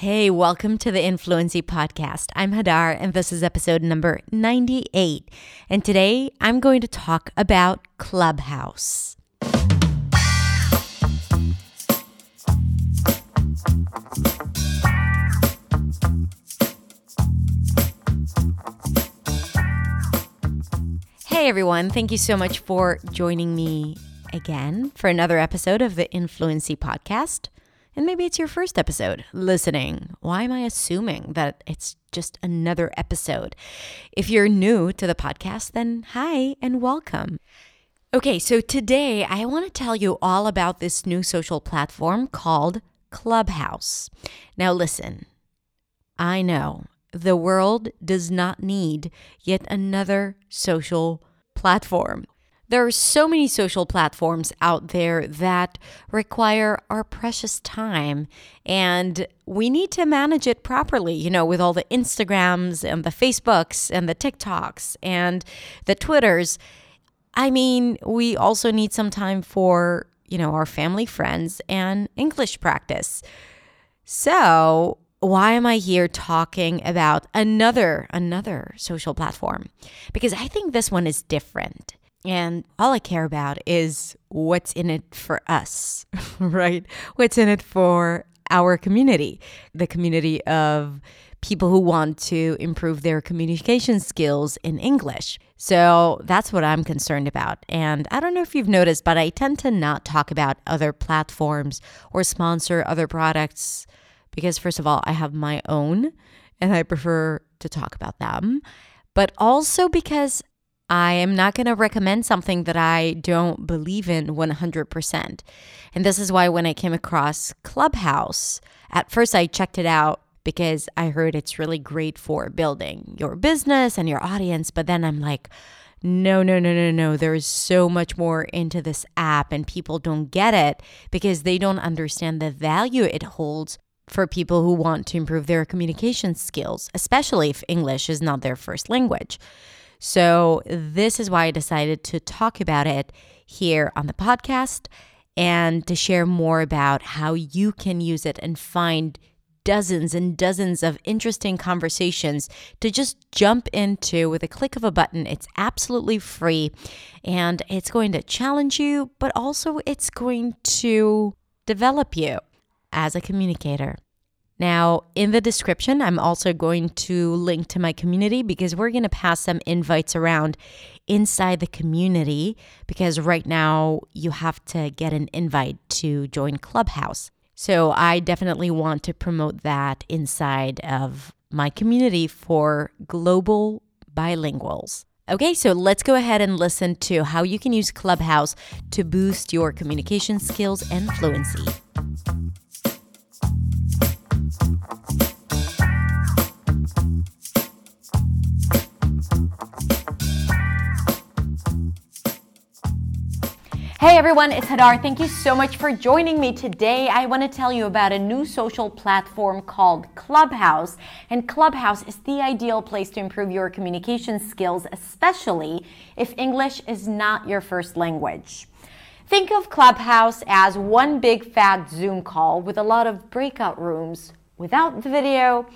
Hey, welcome to the Influency Podcast. I'm Hadar, and this is episode number 98. And today I'm going to talk about Clubhouse. Hey, everyone. Thank you so much for joining me again for another episode of the Influency Podcast. And maybe it's your first episode listening. Why am I assuming that it's just another episode? If you're new to the podcast, then hi and welcome. Okay, so today I want to tell you all about this new social platform called Clubhouse. Now, listen, I know the world does not need yet another social platform. There are so many social platforms out there that require our precious time, and we need to manage it properly, you know, with all the Instagrams and the Facebooks and the TikToks and the Twitters. I mean, we also need some time for, you know, our family, friends, and English practice. So, why am I here talking about another another social platform? Because I think this one is different. And all I care about is what's in it for us, right? What's in it for our community, the community of people who want to improve their communication skills in English. So that's what I'm concerned about. And I don't know if you've noticed, but I tend to not talk about other platforms or sponsor other products because, first of all, I have my own and I prefer to talk about them. But also because I am not going to recommend something that I don't believe in 100%. And this is why when I came across Clubhouse, at first I checked it out because I heard it's really great for building your business and your audience. But then I'm like, no, no, no, no, no. There's so much more into this app, and people don't get it because they don't understand the value it holds for people who want to improve their communication skills, especially if English is not their first language. So, this is why I decided to talk about it here on the podcast and to share more about how you can use it and find dozens and dozens of interesting conversations to just jump into with a click of a button. It's absolutely free and it's going to challenge you, but also it's going to develop you as a communicator. Now, in the description, I'm also going to link to my community because we're going to pass some invites around inside the community because right now you have to get an invite to join Clubhouse. So I definitely want to promote that inside of my community for global bilinguals. Okay, so let's go ahead and listen to how you can use Clubhouse to boost your communication skills and fluency. Hey everyone, it's Hadar. Thank you so much for joining me today. I want to tell you about a new social platform called Clubhouse. And Clubhouse is the ideal place to improve your communication skills, especially if English is not your first language. Think of Clubhouse as one big fat Zoom call with a lot of breakout rooms without the video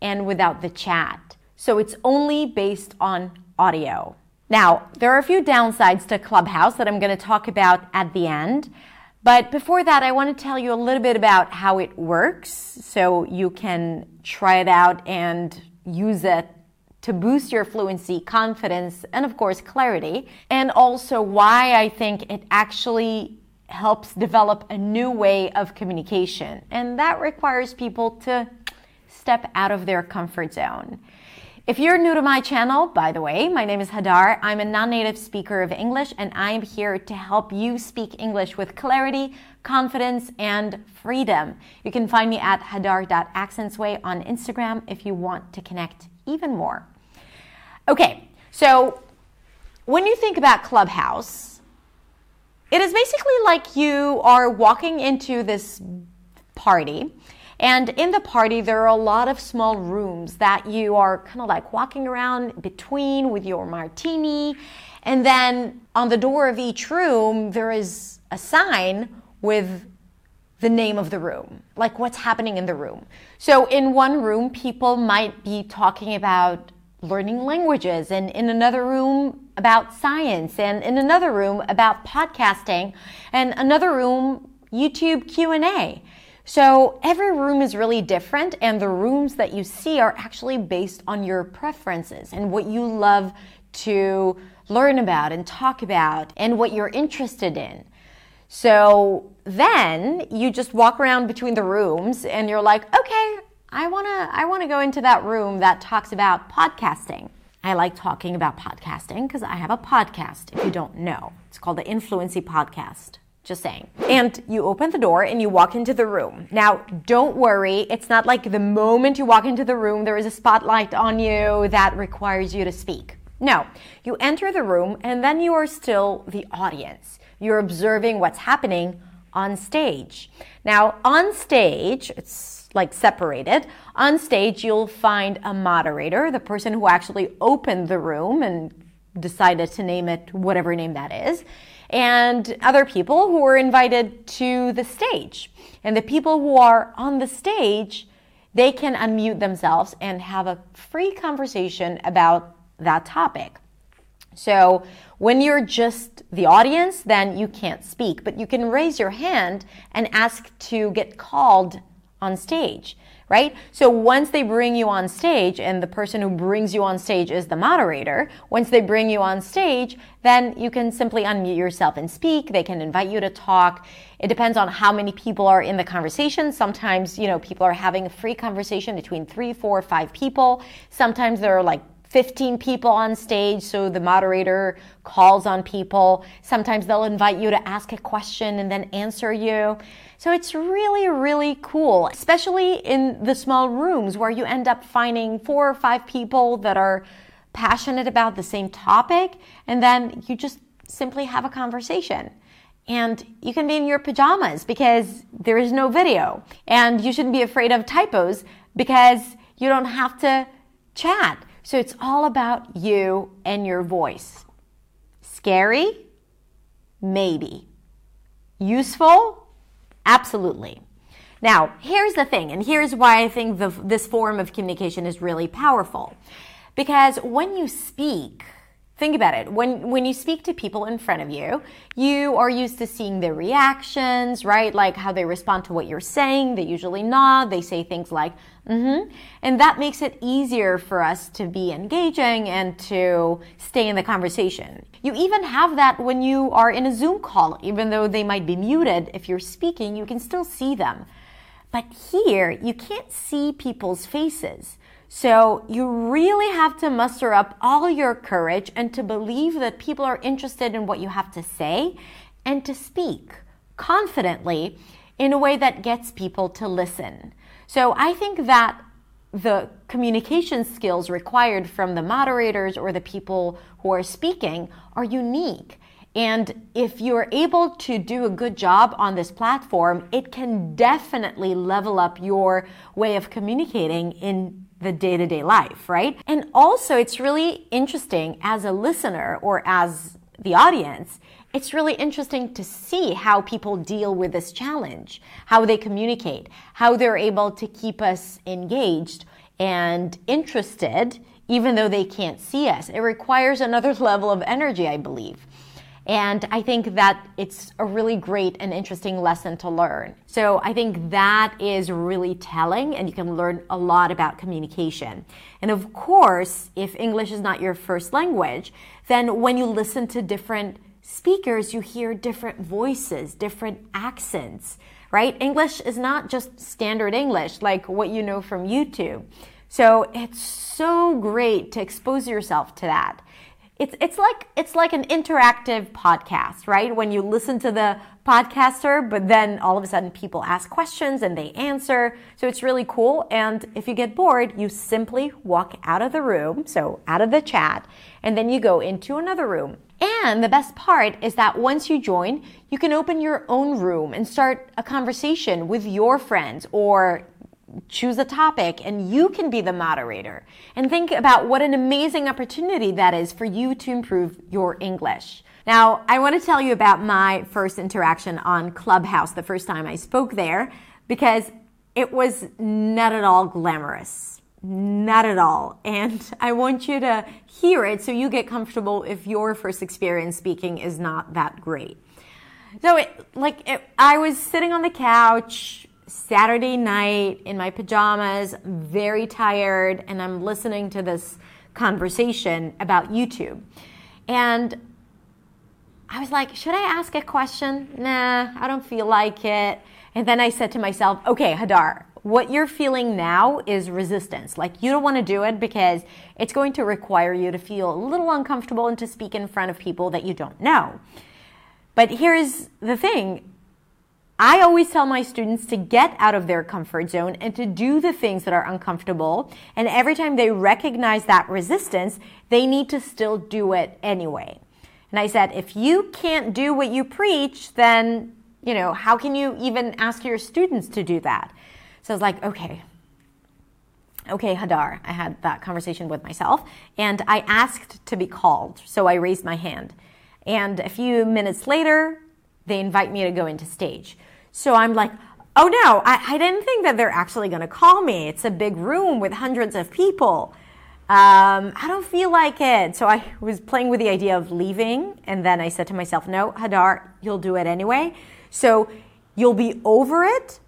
and without the chat. So it's only based on audio. Now, there are a few downsides to Clubhouse that I'm going to talk about at the end. But before that, I want to tell you a little bit about how it works so you can try it out and use it to boost your fluency, confidence, and of course, clarity. And also why I think it actually helps develop a new way of communication. And that requires people to step out of their comfort zone. If you're new to my channel, by the way, my name is Hadar. I'm a non native speaker of English, and I'm here to help you speak English with clarity, confidence, and freedom. You can find me at hadar.accentsway on Instagram if you want to connect even more. Okay, so when you think about Clubhouse, it is basically like you are walking into this party and in the party, there are a lot of small rooms that you are kind of like walking around between with your martini. And then on the door of each room, there is a sign with the name of the room, like what's happening in the room. So, in one room, people might be talking about learning languages, and in another room, about science, and in another room, about podcasting, and another room, YouTube Q&A. So every room is really different, and the rooms that you see are actually based on your preferences and what you love to learn about and talk about and what you're interested in. So then you just walk around between the rooms and you're like, okay, I wanna I wanna go into that room that talks about podcasting. I like talking about podcasting because I have a podcast, if you don't know. It's called the Influency Podcast. Just saying. And you open the door and you walk into the room. Now, don't worry. It's not like the moment you walk into the room, there is a spotlight on you that requires you to speak. No, you enter the room and then you are still the audience. You're observing what's happening on stage. Now, on stage, it's like separated. On stage, you'll find a moderator, the person who actually opened the room and decided to name it whatever name that is and other people who are invited to the stage. And the people who are on the stage, they can unmute themselves and have a free conversation about that topic. So when you're just the audience, then you can't speak, but you can raise your hand and ask to get called on stage right? So once they bring you on stage and the person who brings you on stage is the moderator, once they bring you on stage, then you can simply unmute yourself and speak. They can invite you to talk. It depends on how many people are in the conversation. Sometimes, you know, people are having a free conversation between three, four, five people. Sometimes there are like 15 people on stage, so the moderator calls on people. Sometimes they'll invite you to ask a question and then answer you. So it's really, really cool, especially in the small rooms where you end up finding four or five people that are passionate about the same topic, and then you just simply have a conversation. And you can be in your pajamas because there is no video. And you shouldn't be afraid of typos because you don't have to chat. So it's all about you and your voice. Scary? Maybe. Useful? Absolutely. Now, here's the thing, and here's why I think the, this form of communication is really powerful. Because when you speak, think about it. When, when you speak to people in front of you, you are used to seeing their reactions, right? Like how they respond to what you're saying. They usually nod. They say things like, mm-hmm. And that makes it easier for us to be engaging and to stay in the conversation. You even have that when you are in a Zoom call, even though they might be muted. If you're speaking, you can still see them. But here, you can't see people's faces. So you really have to muster up all your courage and to believe that people are interested in what you have to say and to speak confidently in a way that gets people to listen. So I think that the communication skills required from the moderators or the people who are speaking are unique. And if you're able to do a good job on this platform, it can definitely level up your way of communicating in the day to day life, right? And also, it's really interesting as a listener or as the audience, it's really interesting to see how people deal with this challenge, how they communicate, how they're able to keep us engaged and interested, even though they can't see us. It requires another level of energy, I believe. And I think that it's a really great and interesting lesson to learn. So I think that is really telling, and you can learn a lot about communication. And of course, if English is not your first language, then when you listen to different speakers, you hear different voices, different accents, right? English is not just standard English like what you know from YouTube. So it's so great to expose yourself to that. It's, it's like it's like an interactive podcast, right? When you listen to the podcaster, but then all of a sudden people ask questions and they answer. So it's really cool. And if you get bored, you simply walk out of the room, so out of the chat, and then you go into another room. And the best part is that once you join, you can open your own room and start a conversation with your friends or choose a topic and you can be the moderator. And think about what an amazing opportunity that is for you to improve your English. Now, I want to tell you about my first interaction on Clubhouse, the first time I spoke there, because it was not at all glamorous. Not at all. And I want you to hear it so you get comfortable if your first experience speaking is not that great. So, it, like, it, I was sitting on the couch Saturday night in my pajamas, very tired, and I'm listening to this conversation about YouTube. And I was like, should I ask a question? Nah, I don't feel like it. And then I said to myself, okay, Hadar, what you're feeling now is resistance. Like you don't want to do it because it's going to require you to feel a little uncomfortable and to speak in front of people that you don't know. But here's the thing. I always tell my students to get out of their comfort zone and to do the things that are uncomfortable. And every time they recognize that resistance, they need to still do it anyway. And I said, if you can't do what you preach, then, you know, how can you even ask your students to do that? So I was like, okay, okay, Hadar. I had that conversation with myself and I asked to be called. So I raised my hand. And a few minutes later, they invite me to go into stage. So I'm like, oh no, I, I didn't think that they're actually going to call me. It's a big room with hundreds of people. Um, I don't feel like it. So I was playing with the idea of leaving. And then I said to myself, no, Hadar, you'll do it anyway. So you'll be over it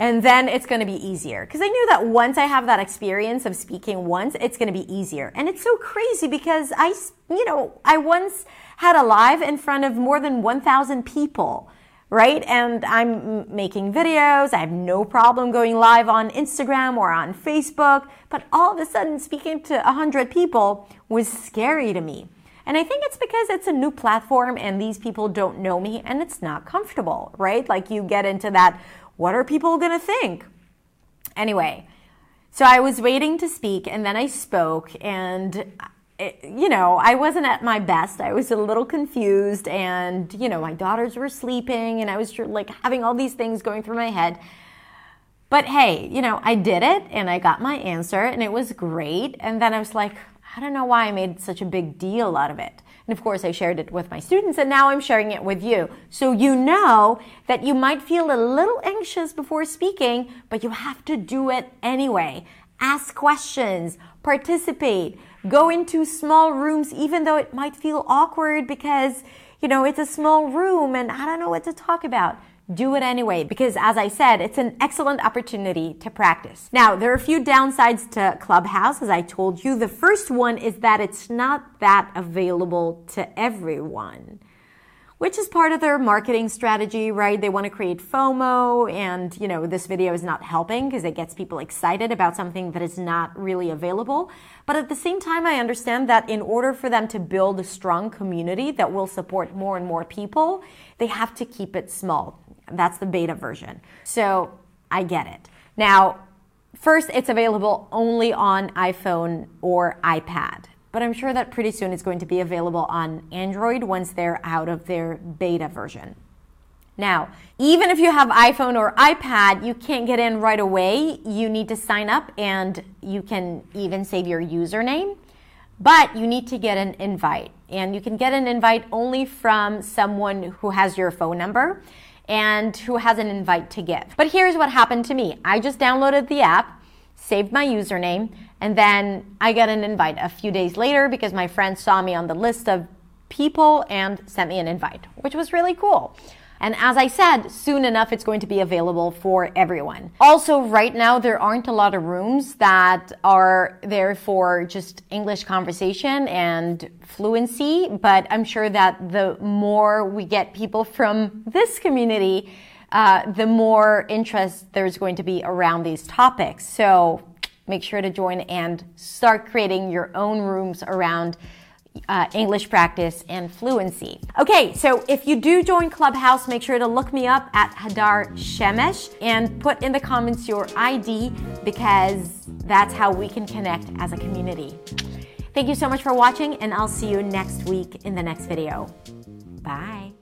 and then it's going to be easier because i knew that once i have that experience of speaking once it's going to be easier and it's so crazy because i you know i once had a live in front of more than 1000 people right and i'm making videos i have no problem going live on instagram or on facebook but all of a sudden speaking to 100 people was scary to me and I think it's because it's a new platform and these people don't know me and it's not comfortable, right? Like you get into that what are people going to think? Anyway, so I was waiting to speak and then I spoke and you know, I wasn't at my best. I was a little confused and, you know, my daughters were sleeping and I was like having all these things going through my head. But hey, you know, I did it and I got my answer and it was great. And then I was like, I don't know why I made such a big deal out of it. And of course, I shared it with my students, and now I'm sharing it with you. So you know that you might feel a little anxious before speaking, but you have to do it anyway. Ask questions, participate, go into small rooms, even though it might feel awkward because, you know, it's a small room and I don't know what to talk about do it anyway because as I said, it's an excellent opportunity to practice. Now, there are a few downsides to Clubhouse, as I told you. The first one is that it's not that available to everyone, which is part of their marketing strategy, right? They want to create FOMO and, you know, this video is not helping because it gets people excited about something that is not really available. But at the same time, I understand that in order for them to build a strong community that will support more and more people, they have to keep it small. That's the beta version. So I get it. Now, first, it's available only on iPhone or iPad. But I'm sure that pretty soon it's going to be available on Android once they're out of their beta version. Now, even if you have iPhone or iPad, you can't get in right away. You need to sign up and you can even save your username. But you need to get an invite. And you can get an invite only from someone who has your phone number and who has an invite to give. But here's what happened to me I just downloaded the app, saved my username, and then I got an invite a few days later because my friend saw me on the list of people and sent me an invite, which was really cool. And as I said, soon enough, it's going to be available for everyone. Also, right now, there aren't a lot of rooms that are there for just English conversation and fluency, but I'm sure that the more we get people from this community, uh, the more interest there's going to be around these topics. So make sure to join and start creating your own rooms around uh, English practice and fluency. Okay, so if you do join Clubhouse, make sure to look me up at Hadar Shemesh and put in the comments your ID because that's how we can connect as a community. Thank you so much for watching, and I'll see you next week in the next video. Bye.